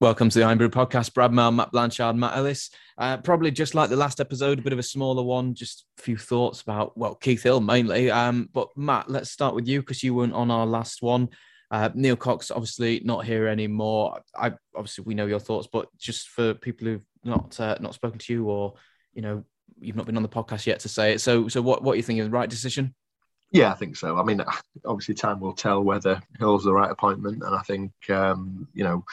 Welcome to the Irn-Bru podcast. Brad Mel, Matt Blanchard, Matt Ellis. Uh, probably just like the last episode, a bit of a smaller one. Just a few thoughts about, well, Keith Hill mainly. Um, but Matt, let's start with you because you weren't on our last one. Uh, Neil Cox, obviously not here anymore. I obviously we know your thoughts, but just for people who've not uh, not spoken to you or you know you've not been on the podcast yet to say it. So so what what you think is the right decision? Yeah, I think so. I mean, obviously time will tell whether Hill's the right appointment, and I think um, you know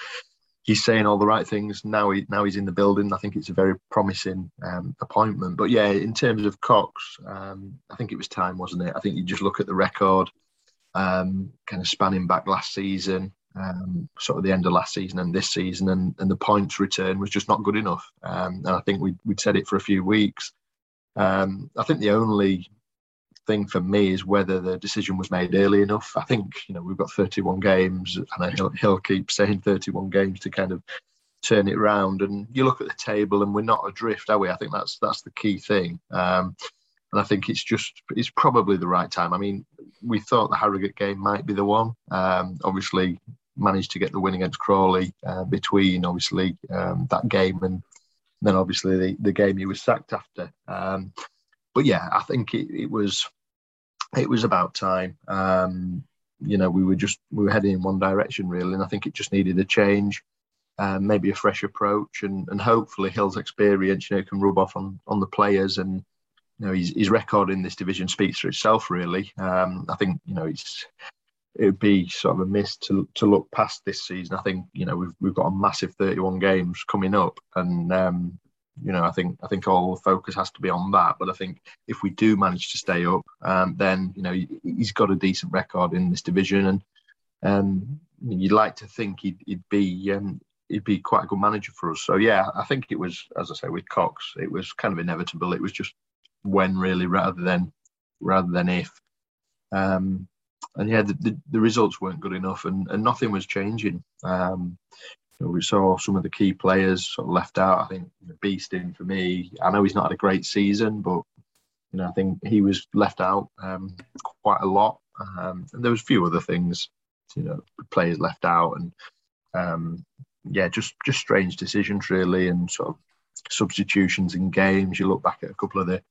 he's saying all the right things now. He now he's in the building. I think it's a very promising um, appointment. But yeah, in terms of Cox, um, I think it was time, wasn't it? I think you just look at the record um, kind of spanning back last season, um, sort of the end of last season and this season, and, and the points return was just not good enough. Um, and I think we, we'd said it for a few weeks. Um, I think the only thing for me is whether the decision was made early enough. I think you know we've got 31 games, and he'll, he'll keep saying 31 games to kind of turn it around. And you look at the table, and we're not adrift, are we? I think that's that's the key thing. Um, and I think it's just it's probably the right time. I mean, we thought the Harrogate game might be the one. Um, obviously, managed to get the win against Crawley uh, between obviously um, that game and then obviously the, the game he was sacked after. Um, but yeah, I think it, it, was it was about time. Um, you know, we were just we were heading in one direction really, and I think it just needed a change. Um, maybe a fresh approach, and, and hopefully Hill's experience, you know, can rub off on, on the players and you know, his, his record in this division speaks for itself, really. Um, I think, you know, it's it would be sort of a miss to to look past this season. I think, you know, we've we've got a massive 31 games coming up, and um, you know, I think I think all the focus has to be on that. But I think if we do manage to stay up, um, then you know he's got a decent record in this division, and um, you'd like to think he'd, he'd be um, he'd be quite a good manager for us. So yeah, I think it was, as I say, with Cox, it was kind of inevitable. It was just when really rather than rather than if. Um, and yeah, the, the, the, results weren't good enough, and, and nothing was changing. Um, we saw some of the key players sort of left out. I think Beestin for me, I know he's not had a great season, but you know I think he was left out um, quite a lot. Um, and there was a few other things, you know, players left out, and um, yeah, just just strange decisions really, and sort of substitutions in games. You look back at a couple of the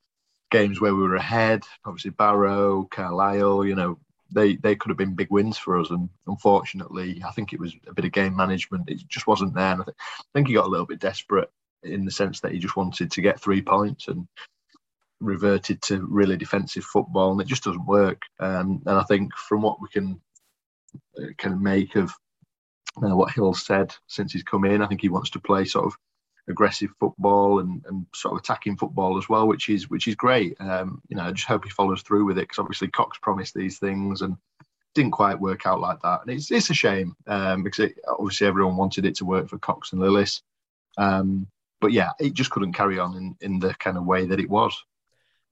games where we were ahead. Obviously, Barrow, Carlisle, you know, they they could have been big wins for us. And unfortunately, I think it was a bit of game management. It just wasn't there. And I, I think he got a little bit desperate in the sense that he just wanted to get three points and reverted to really defensive football, and it just doesn't work. Um, and I think from what we can uh, of make of uh, what Hill said since he's come in, I think he wants to play sort of aggressive football and, and sort of attacking football as well, which is which is great. Um, you know, I just hope he follows through with it because obviously Cox promised these things and didn't quite work out like that, and it's it's a shame um, because it, obviously everyone wanted it to work for Cox and Lillis, um, but yeah, it just couldn't carry on in, in the kind of way that it was.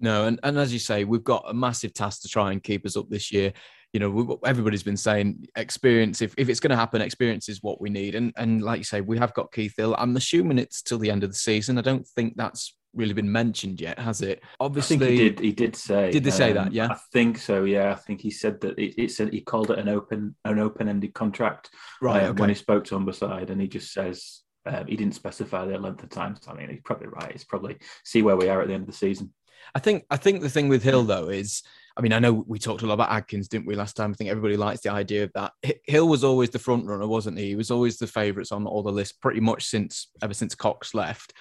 No, and, and as you say, we've got a massive task to try and keep us up this year you know, everybody's been saying experience. If, if it's going to happen, experience is what we need. And and like you say, we have got Keith Hill. I'm assuming it's till the end of the season. I don't think that's really been mentioned yet, has it? Obviously, he did. He did say. Did they say um, that? Yeah, I think so. Yeah, I think he said that it, it said he called it an open an open ended contract. Right. Uh, okay. When he spoke to Humberside, and he just says um, he didn't specify the length of time. So I mean, he's probably right. It's probably see where we are at the end of the season. I think. I think the thing with Hill though is I mean, I know we talked a lot about Adkins, didn't we, last time? I think everybody likes the idea of that. Hill was always the front runner, wasn't he? He was always the favourites on all the list, pretty much since ever since Cox left.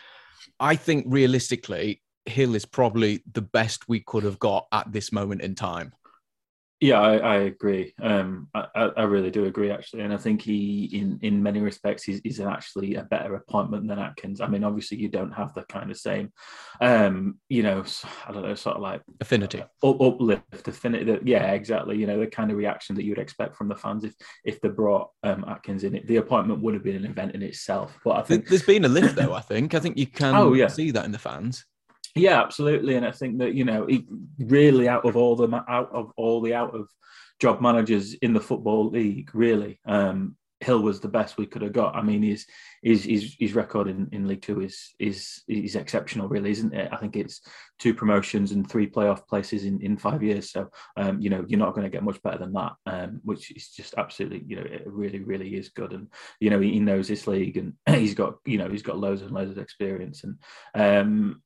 I think realistically, Hill is probably the best we could have got at this moment in time. Yeah, I, I agree. Um, I, I, really do agree, actually, and I think he, in in many respects, is, is actually a better appointment than Adkins. I mean, obviously, you don't have the kind of same, um, you know, I don't know, sort of like affinity, up, uplift, affinity. Yeah, exactly. You know, the kind of reaction that you would expect from the fans if if they brought um, Adkins in. The appointment would have been an event in itself. But I think there's been a lift, though. I think I think you can oh, yeah. see that in the fans. Yeah, absolutely, and I think that you know, he really out of all the out of all the out of job managers in the football league, really, um, Hill was the best we could have got. I mean, his his his, his record in, in League Two is is is exceptional, really, isn't it? I think it's two promotions and three playoff places in, in five years. So, um, you know, you're not going to get much better than that, um, which is just absolutely, you know, it really, really is good. And you know, he, he knows this league, and he's got, you know, he's got loads and loads of experience, and um,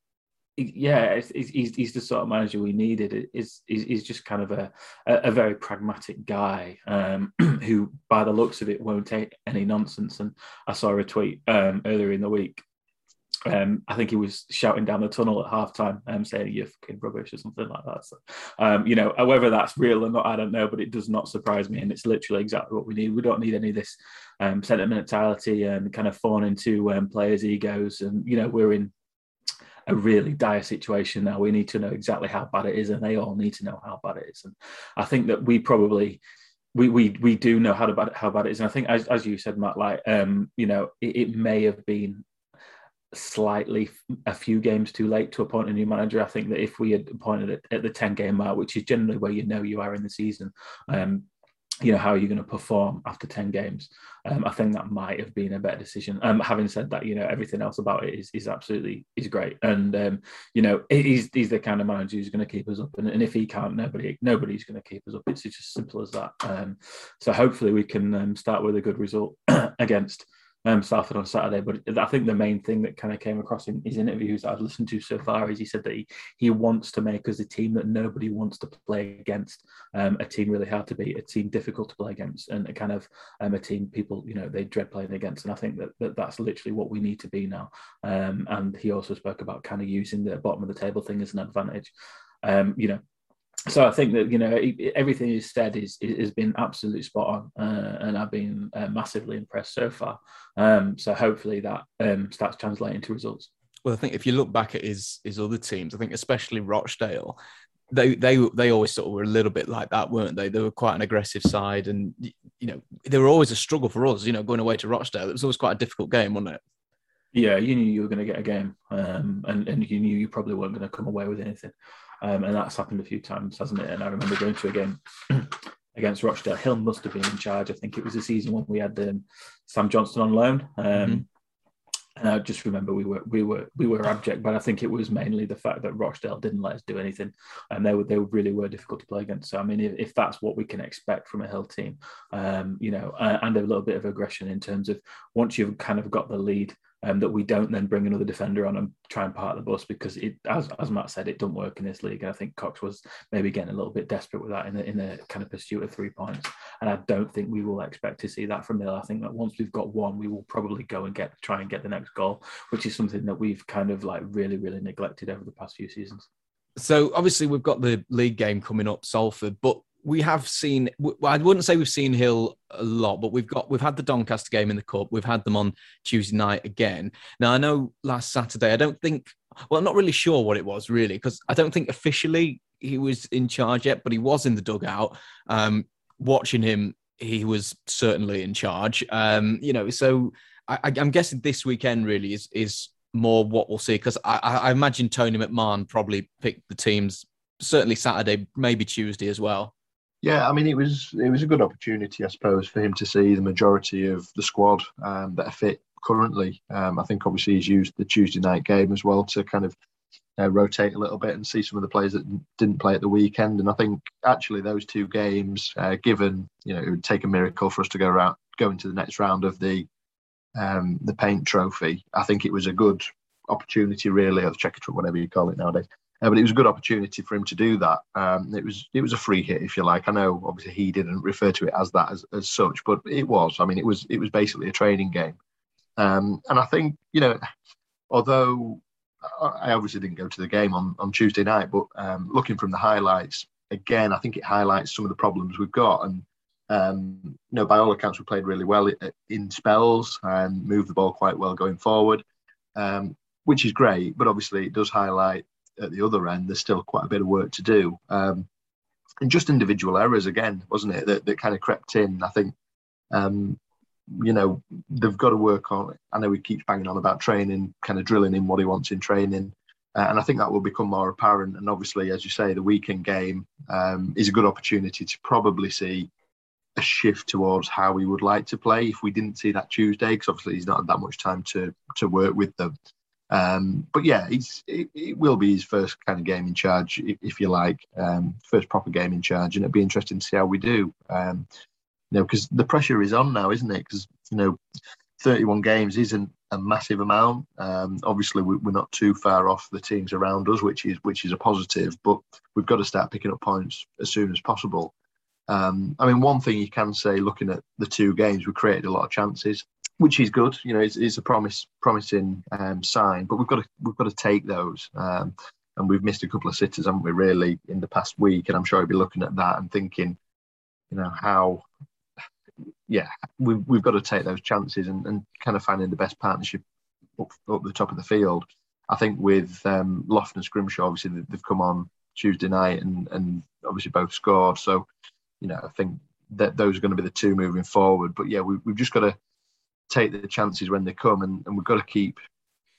yeah, he's, he's the sort of manager we needed. Is he's just kind of a, a very pragmatic guy um, who, by the looks of it, won't take any nonsense. And I saw a tweet um, earlier in the week. Um, I think he was shouting down the tunnel at halftime, um, saying "you're fucking rubbish" or something like that. So, um, you know, whether that's real or not, I don't know, but it does not surprise me, and it's literally exactly what we need. We don't need any of this um, sentimentality and kind of fawn into um, players' egos, and you know, we're in a really dire situation now. We need to know exactly how bad it is, and they all need to know how bad it is. And I think that we probably we we we do know how bad how bad it is. And I think, as, as you said, Matt, like um, you know, it, it may have been slightly a few games too late to appoint a new manager. I think that if we had appointed it at the 10 game mark, which is generally where you know you are in the season, um, you know how are you going to perform after 10 games? Um, i think that might have been a better decision. Um, having said that you know everything else about it is, is absolutely is great. And um, you know he's, he's the kind of manager who's going to keep us up. And, and if he can't nobody nobody's going to keep us up. It's just as simple as that. Um, so hopefully we can um, start with a good result against um, Salford on Saturday. But I think the main thing that kind of came across in his interviews that I've listened to so far is he said that he, he wants to make us a team that nobody wants to play against, um, a team really hard to beat, a team difficult to play against, and a kind of um, a team people, you know, they dread playing against. And I think that, that that's literally what we need to be now. Um, and he also spoke about kind of using the bottom of the table thing as an advantage. Um, you know, so I think that you know everything he's said is, has been absolutely spot on, uh, and I've been uh, massively impressed so far. Um, so hopefully that um, starts translating to results. Well, I think if you look back at his his other teams, I think especially Rochdale, they they they always sort of were a little bit like that, weren't they? They were quite an aggressive side, and you know they were always a struggle for us. You know, going away to Rochdale, it was always quite a difficult game, wasn't it? Yeah, you knew you were going to get a game, um, and and you knew you probably weren't going to come away with anything. Um, and that's happened a few times, hasn't it? And I remember going to a game against Rochdale. Hill must have been in charge. I think it was the season when we had um, Sam Johnstone on loan. Um, mm-hmm. And I just remember we were we were we were abject, but I think it was mainly the fact that Rochdale didn't let us do anything, and they were they really were difficult to play against. So I mean, if, if that's what we can expect from a Hill team, um, you know, and a little bit of aggression in terms of once you've kind of got the lead, um, that we don't then bring another defender on and try and park the bus because it, as, as Matt said, it doesn't work in this league. And I think Cox was maybe getting a little bit desperate with that in the, in the kind of pursuit of three points. And I don't think we will expect to see that from Hill. I think that once we've got one, we will probably go and get try and get the next goal, which is something that we've kind of like really, really neglected over the past few seasons. So obviously we've got the league game coming up, Salford, but we have seen. I wouldn't say we've seen Hill a lot, but we've got we've had the Doncaster game in the cup. We've had them on Tuesday night again. Now I know last Saturday. I don't think. Well, I'm not really sure what it was really because I don't think officially he was in charge yet, but he was in the dugout. Um, watching him, he was certainly in charge. Um, you know, so I, am guessing this weekend really is is more what we'll see because I, I imagine Tony McMahon probably picked the teams certainly Saturday, maybe Tuesday as well. Yeah, I mean, it was it was a good opportunity, I suppose, for him to see the majority of the squad um, that are fit currently. Um, I think obviously he's used the Tuesday night game as well to kind of uh, rotate a little bit and see some of the players that didn't play at the weekend. And I think actually those two games, uh, given you know it would take a miracle for us to go around go into the next round of the um, the paint trophy, I think it was a good opportunity, really, or the checker whatever you call it nowadays, uh, but it was a good opportunity for him to do that. Um, it was it was a free hit, if you like. I know obviously he didn't refer to it as that as, as such, but it was. I mean, it was it was basically a training game. Um, and I think you know, although I obviously didn't go to the game on, on Tuesday night, but um, looking from the highlights, again, I think it highlights some of the problems we've got. And um, you know, by all accounts, we played really well in spells and moved the ball quite well going forward, um, which is great. But obviously, it does highlight at the other end there's still quite a bit of work to do. Um, and just individual errors again, wasn't it, that, that kind of crept in. I think, um, you know, they've got to work on. I know he keeps banging on about training, kind of drilling in what he wants in training. Uh, and I think that will become more apparent. And obviously, as you say, the weekend game um, is a good opportunity to probably see a shift towards how we would like to play if we didn't see that Tuesday, because obviously he's not had that much time to to work with them. Um, but yeah, he's it, it, will be his first kind of game in charge, if, if you like, um, first proper game in charge, and it'll be interesting to see how we do. Um, you know, because the pressure is on now, isn't it? Because you know, 31 games isn't a massive amount. Um, obviously, we, are not too far off the teams around us, which is which is a positive. But we've got to start picking up points as soon as possible. Um, I mean, one thing you can say, looking at the two games, we created a lot of chances, which is good. You know, it's, it's a promise, promising um, sign. But we've got to we've got to take those. Um, and we've missed a couple of sitters, haven't we? Really, in the past week, and I'm sure he'll be looking at that and thinking, you know, how yeah, we've, we've got to take those chances and, and kind of finding the best partnership up, up the top of the field. I think with um, Lofton and Scrimshaw, obviously they've come on Tuesday night and, and obviously both scored. So, you know, I think that those are going to be the two moving forward. But yeah, we, we've just got to take the chances when they come and, and we've got to keep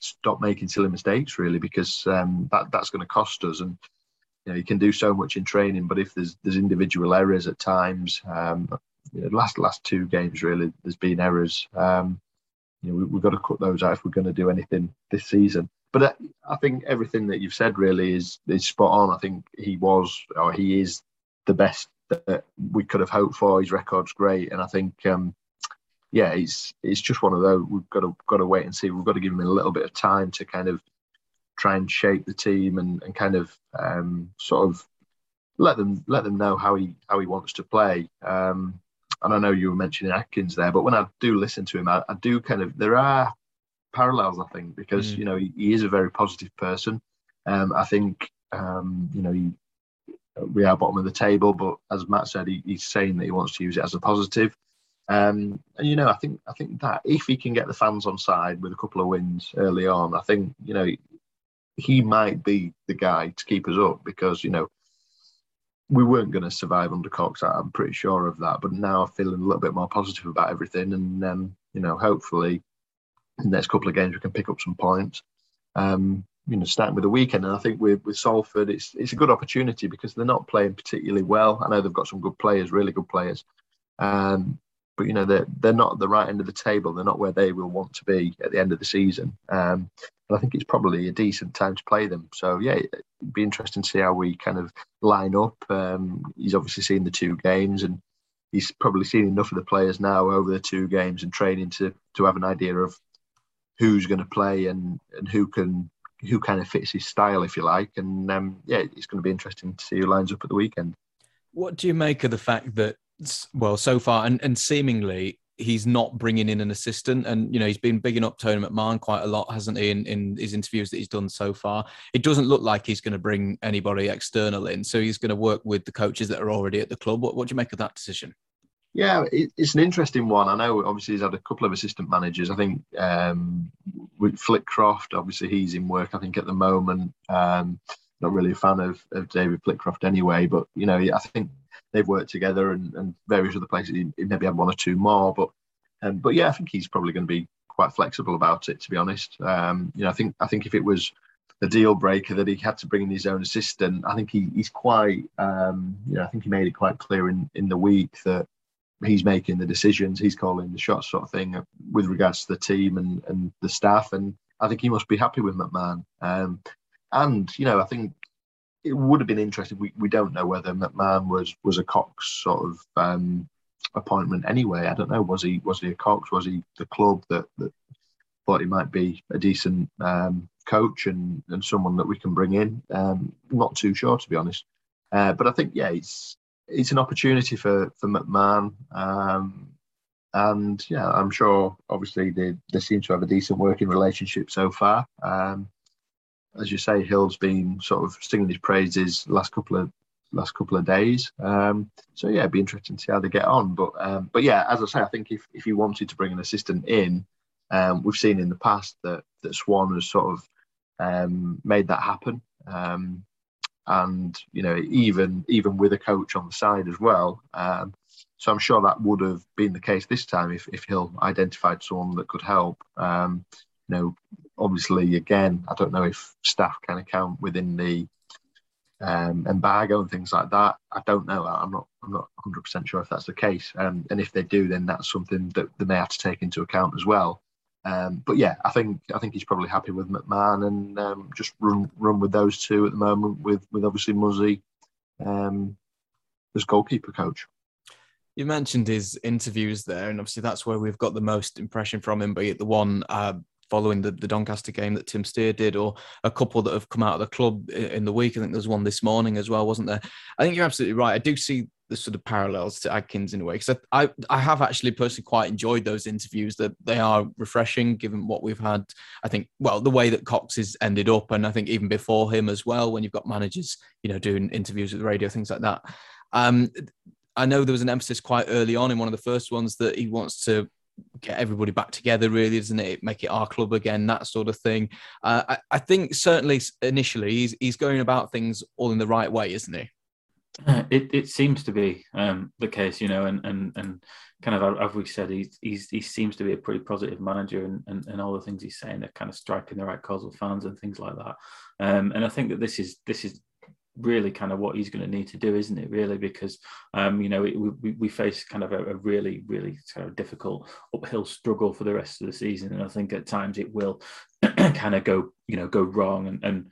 stop making silly mistakes really because um, that that's going to cost us and you know you can do so much in training but if there's there's individual errors at times um, you know, last last two games really there's been errors. Um, you know, we, have got to cut those out if we're going to do anything this season. But uh, I think everything that you've said really is is spot on. I think he was or he is the best that we could have hoped for. His record's great, and I think um, yeah, it's it's just one of those. We've got to got to wait and see. We've got to give him a little bit of time to kind of try and shape the team and, and kind of um, sort of let them let them know how he how he wants to play. Um, and I know you were mentioning Adkins there, but when I do listen to him, I, I do kind of there are parallels, I think, because mm. you know he, he, is a very positive person. Um, I think um, you know he, we are bottom of the table, but as Matt said, he, he's saying that he wants to use it as a positive. Um, and you know, I think I think that if he can get the fans on side with a couple of wins early on, I think you know he might be the guy to keep us up because you know we weren't going to survive under Cox. I'm pretty sure of that. But now I'm feeling a little bit more positive about everything, and um, you know, hopefully, in the next couple of games we can pick up some points. Um, you know, starting with the weekend, and I think with with Salford, it's it's a good opportunity because they're not playing particularly well. I know they've got some good players, really good players, um, but you know they're they're not at the right end of the table. They're not where they will want to be at the end of the season. Um, and I think it's probably a decent time to play them. So yeah, it'd be interesting to see how we kind of line up. Um, he's obviously seen the two games, and he's probably seen enough of the players now over the two games and training to to have an idea of who's going to play and and who can who kind of fits his style, if you like. And um, yeah, it's going to be interesting to see who lines up at the weekend. What do you make of the fact that, well, so far and, and seemingly he's not bringing in an assistant. And, you know, he's been bigging up Tony McMahon quite a lot, hasn't he, in, in his interviews that he's done so far. It doesn't look like he's going to bring anybody external in. So he's going to work with the coaches that are already at the club. What, what do you make of that decision? Yeah, it's an interesting one. I know obviously he's had a couple of assistant managers. I think um, with Flitcroft, obviously he's in work, I think, at the moment. Um, not really a fan of, of David Flitcroft anyway, but, you know, I think they've worked together and, and various other places. He, maybe had one or two more, but um, but yeah, I think he's probably going to be quite flexible about it. To be honest, um, you know, I think I think if it was a deal breaker that he had to bring in his own assistant, I think he, he's quite, um, you know, I think he made it quite clear in in the week that he's making the decisions, he's calling the shots, sort of thing, with regards to the team and and the staff, and I think he must be happy with McMahon. Um, and you know, I think it would have been interesting. We, we don't know whether McMahon was was a Cox sort of um, appointment anyway. I don't know. Was he was he a Cox? Was he the club that, that thought he might be a decent um, coach and, and someone that we can bring in? Um, not too sure to be honest. Uh, but I think yeah, it's it's an opportunity for for McMahon. Um, and yeah, I'm sure. Obviously, they they seem to have a decent working relationship so far. Um, as you say, Hill's been sort of singing his praises last couple of last couple of days. Um, so yeah, it'd be interesting to see how they get on. But um, but yeah, as I say, I think if if you wanted to bring an assistant in, um, we've seen in the past that that Swann has sort of um, made that happen. Um, and you know, even even with a coach on the side as well. Um, so I'm sure that would have been the case this time if, if Hill identified someone that could help. You know, obviously, again, I don't know if staff can account within the um, embargo and things like that. I don't know. I'm not. I'm not 100 percent sure if that's the case. Um, and if they do, then that's something that they may have to take into account as well. Um, but yeah, I think I think he's probably happy with McMahon and um, just run run with those two at the moment. With with obviously Muzzy um, as goalkeeper coach. You mentioned his interviews there, and obviously that's where we've got the most impression from him. Be it the one uh, following the, the Doncaster game that Tim Steer did, or a couple that have come out of the club in the week. I think there's one this morning as well, wasn't there? I think you're absolutely right. I do see the sort of parallels to Adkins in a way because I, I, I have actually personally quite enjoyed those interviews. That they are refreshing given what we've had. I think well the way that Cox has ended up, and I think even before him as well, when you've got managers you know doing interviews with the radio things like that. Um, I know there was an emphasis quite early on in one of the first ones that he wants to get everybody back together, really, isn't it? Make it our club again, that sort of thing. Uh, I, I, think certainly initially he's, he's going about things all in the right way, isn't he? Uh, it, it seems to be um, the case, you know, and, and, and kind of as we said, he's, he's he seems to be a pretty positive manager, and, and, and all the things he's saying are kind of striking the right chords with fans and things like that. Um, and I think that this is this is really kind of what he's going to need to do, isn't it? Really, because um, you know we, we face kind of a, a, really really kind of difficult uphill struggle for the rest of the season, and I think at times it will kind of go you know go wrong and, and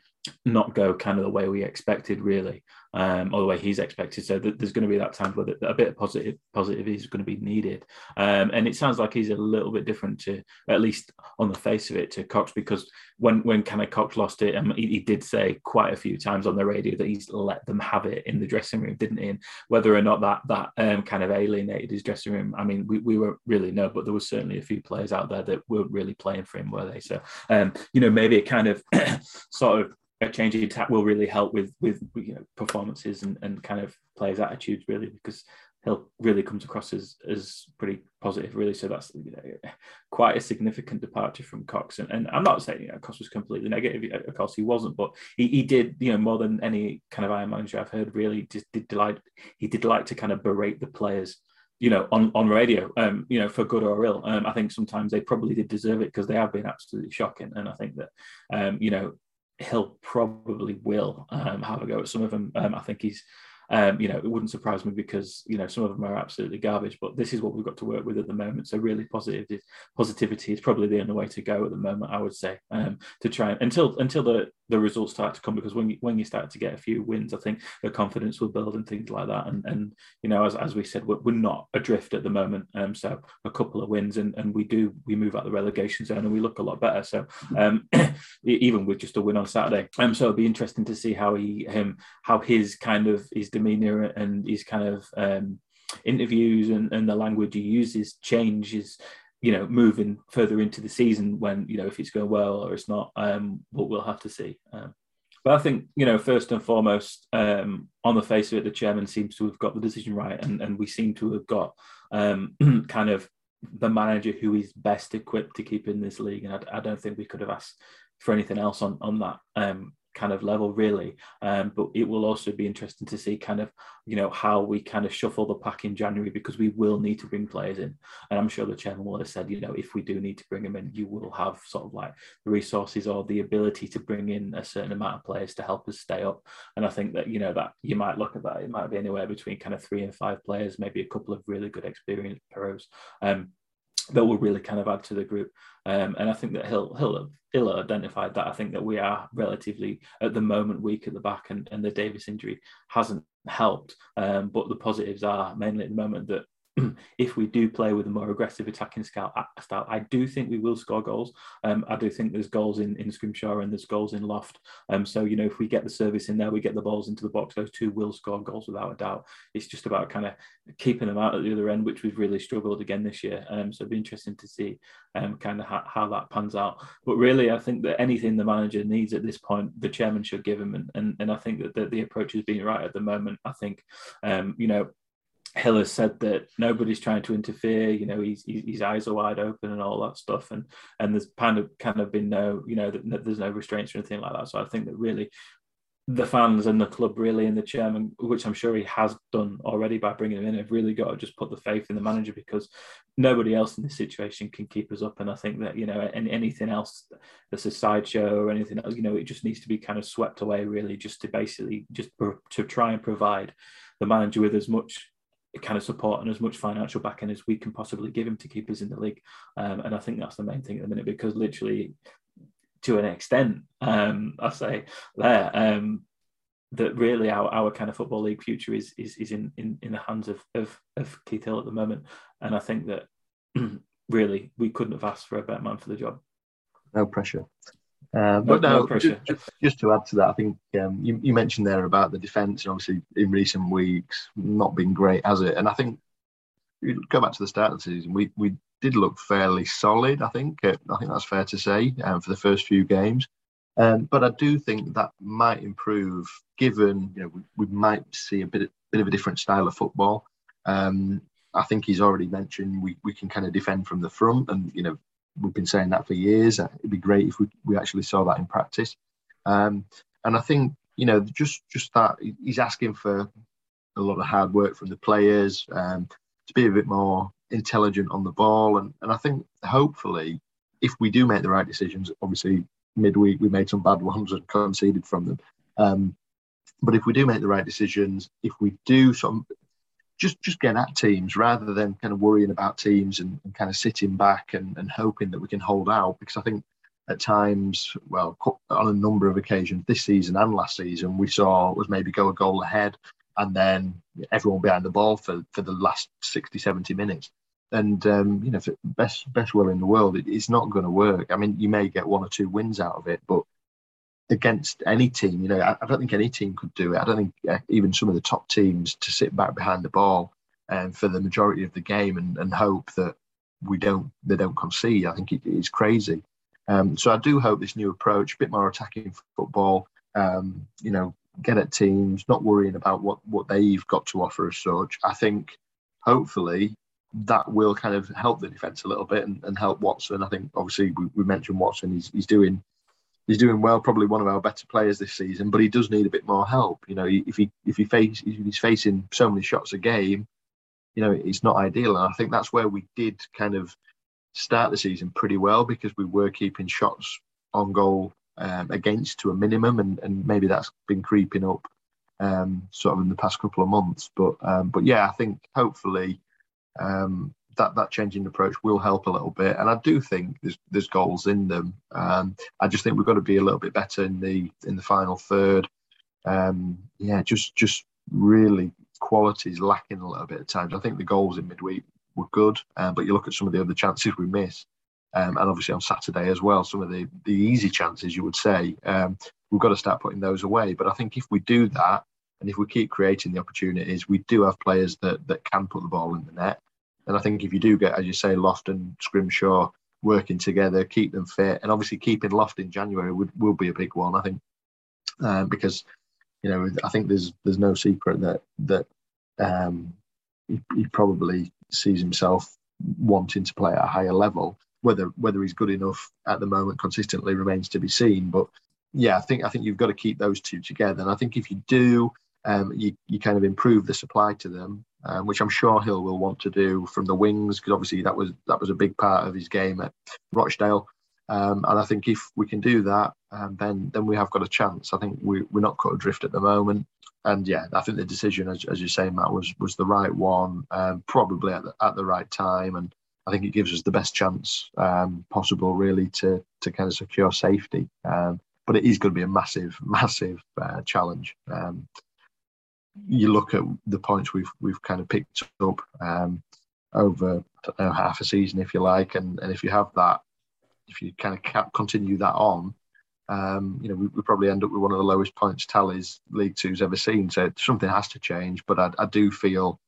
not go kind of the way we expected really um, or the way he's expected. So th- there's going to be that time where a bit of positive positive is going to be needed. Um, and it sounds like he's a little bit different to at least on the face of it to Cox because when when kind of Cox lost it and he, he, did say quite a few times on the radio that he's let them have it in the dressing room didn't he? And whether or not that that um, kind of alienated his dressing room I mean we, we were really know but there was certainly a few players out there that weren't really playing for him were they? So um, you know maybe a kind of sort of a change in tack will really help with with you know performances and, and kind of players' attitudes really because he'll really comes across as as pretty positive really so that's you know quite a significant departure from Cox and, and I'm not saying you know Cox was completely negative of course he wasn't but he, he did you know more than any kind of Iron manager I've heard really just did delight he did like to kind of berate the players you know, on, on radio, um, you know, for good or ill. Um, I think sometimes they probably did deserve it because they have been absolutely shocking. And I think that, um, you know, he'll probably will um, have a go at some of them. Um, I think he's um, you know, it wouldn't surprise me because you know some of them are absolutely garbage, but this is what we've got to work with at the moment. So really, positive positivity is probably the only way to go at the moment. I would say um, to try and, until until the the results start to come because when you, when you start to get a few wins, I think the confidence will build and things like that. And and you know, as, as we said, we're, we're not adrift at the moment. Um, so a couple of wins and and we do we move out the relegation zone and we look a lot better. So um, even with just a win on Saturday, um, so it'll be interesting to see how he him how his kind of his demeanor and his kind of um, interviews and, and the language he uses changes you know moving further into the season when you know if it's going well or it's not um what we'll have to see. Um, but I think you know first and foremost um, on the face of it the chairman seems to have got the decision right and, and we seem to have got um, kind of the manager who is best equipped to keep in this league. And I, I don't think we could have asked for anything else on on that. Um, kind of level really. Um, but it will also be interesting to see kind of you know how we kind of shuffle the pack in January because we will need to bring players in. And I'm sure the chairman will have said you know if we do need to bring them in you will have sort of like the resources or the ability to bring in a certain amount of players to help us stay up. And I think that you know that you might look at that it might be anywhere between kind of three and five players maybe a couple of really good experienced pros. Um, that will really kind of add to the group. Um, and I think that he'll he'll he'll identified that. I think that we are relatively at the moment weak at the back, and, and the Davis injury hasn't helped. Um, but the positives are mainly at the moment that if we do play with a more aggressive attacking style, I do think we will score goals. Um, I do think there's goals in, in Scrimshaw and there's goals in Loft. Um, so, you know, if we get the service in there, we get the balls into the box, those two will score goals without a doubt. It's just about kind of keeping them out at the other end, which we've really struggled again this year. Um, so it'd be interesting to see um, kind of how, how that pans out. But really, I think that anything the manager needs at this point, the chairman should give him. And, and, and I think that the, the approach has been right at the moment. I think, um, you know, Hill has said that nobody's trying to interfere. You know, he's, his eyes are wide open and all that stuff, and and there's kind of kind of been no, you know, there's no restraints or anything like that. So I think that really, the fans and the club really and the chairman, which I'm sure he has done already by bringing him in, have really got to just put the faith in the manager because nobody else in this situation can keep us up. And I think that you know, and anything else that's a sideshow or anything else, you know, it just needs to be kind of swept away really, just to basically just to try and provide the manager with as much kind of support and as much financial backing as we can possibly give him to keep us in the league. Um, and I think that's the main thing at the minute because literally, to an extent, um, I say there um, that really our, our kind of football league future is is, is in, in, in the hands of, of of Keith Hill at the moment. And I think that really we couldn't have asked for a better man for the job. No pressure. Uh, but no, no just, just, to add to that, I think um, you, you, mentioned there about the defence, and obviously in recent weeks not been great, has it? And I think you go back to the start of the season, we we did look fairly solid. I think uh, I think that's fair to say um, for the first few games. Um, but I do think that might improve, given you know we, we might see a bit bit of a different style of football. Um, I think he's already mentioned we, we can kind of defend from the front, and you know we've been saying that for years. It'd be great if we, we actually saw that in practice. Um, and I think you know just just that he's asking for a lot of hard work from the players um, to be a bit more intelligent on the ball. And and I think hopefully if we do make the right decisions, obviously midweek we made some bad ones and conceded from them. Um, but if we do make the right decisions, if we do some just just get at teams rather than kind of worrying about teams and, and, kind of sitting back and, and hoping that we can hold out because I think at times, well, on a number of occasions this season and last season, we saw was maybe go a goal ahead and then everyone behind the ball for, for the last 60, 70 minutes. And, um, you know, best, best will in the world, it, it's not going to work. I mean, you may get one or two wins out of it, but against any team. You know, I, I, don't think any team could do it. I don't think uh, even some of the top teams to sit back behind the ball um, for the majority of the game and, and hope that we don't they don't concede. I think it is crazy. Um, so I do hope this new approach, a bit more attacking football. Um, you know, get at teams, not worrying about what what they've got to offer as such. I think hopefully that will kind of help the defence a little bit and, and help Watson. I think obviously we, we mentioned Watson. He's he's doing he's doing well, probably one of our better players this season, but he does need a bit more help. You know, if he if he face if he's facing so many shots a game, you know, it's not ideal. And I think that's where we did kind of start the season pretty well because we were keeping shots on goal um, against to a minimum, and, and maybe that's been creeping up um, sort of in the past couple of months. But um, but yeah, I think hopefully um, that that changing approach will help a little bit. And I do think there's there's goals in them. Um, I just think we've got to be a little bit better in the in the final third. Um, yeah, just just really qualities lacking a little bit at times. I think the goals in midweek were good, um, but you look at some of the other chances we missed, um, and obviously on Saturday as well, some of the the easy chances you would say um, we've got to start putting those away. But I think if we do that, and if we keep creating the opportunities, we do have players that that can put the ball in the net. And I think if you do get, as you say, Loft and Scrimshaw working together, keep them fit, and obviously keeping Loft in January would will be a big one. I think um, because you know I think there's there's no secret that that um, he, he, probably sees himself wanting to play at a higher level. Whether whether he's good enough at the moment consistently remains to be seen. But yeah, I think I think you've got to keep those two together. And I think if you do, um, you you kind of improve the supply to them um, which I'm sure Hill will want to do from the wings because obviously that was that was a big part of his game at Rochdale. Um, and I think if we can do that, um, then then we have got a chance. I think we, we're not cut adrift at the moment. And yeah, I think the decision, as, as you say, Matt, was was the right one, um, probably at the, at the right time. And I think it gives us the best chance um, possible, really, to to kind of secure safety. But it is going to be a massive, massive uh, challenge. Um, you look at the points we've we've kind of picked up. Um, over know, half a season, if you like, and and if you have that, if you kind of continue that on, um, you know, we, we, probably end up with one of the lowest points tallies League Two's ever seen. So something has to change. But I, I do feel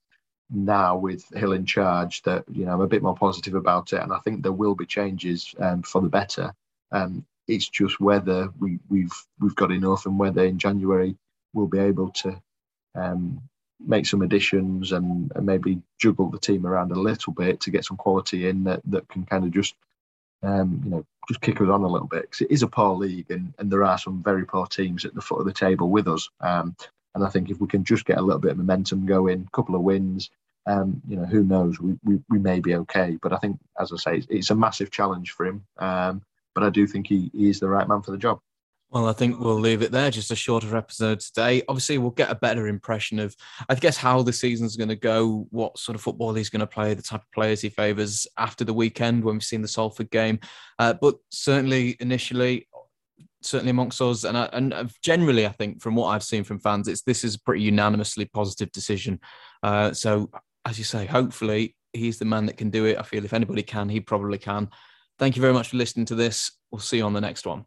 now with Hill in charge that you know I'm a bit more positive about it, and I think there will be changes um, for the better. Um, it's just whether we, we've we've got enough, and whether in January we'll be able to um, make some additions and, and, maybe juggle the team around a little bit to get some quality in that, that can kind of just um, you know just kick us on a little bit because it is a poor league and, and there are some very poor teams at the foot of the table with us. Um, and I think if we can just get a little bit of momentum going, a couple of wins, um, you know, who knows, we, we, we may be okay. But I think, as I say, it's, it's a massive challenge for him. Um, but I do think he, he is the right man for the job. Well, I think we'll leave it there. Just a shorter episode today. Obviously, we'll get a better impression of, I guess, how the season's going to go, what sort of football he's going to play, the type of players he favours after the weekend when we've seen the Salford game. Uh, but certainly, initially, certainly amongst us, and, I, and generally, I think from what I've seen from fans, it's this is a pretty unanimously positive decision. Uh, so, as you say, hopefully he's the man that can do it. I feel if anybody can, he probably can. Thank you very much for listening to this. We'll see you on the next one.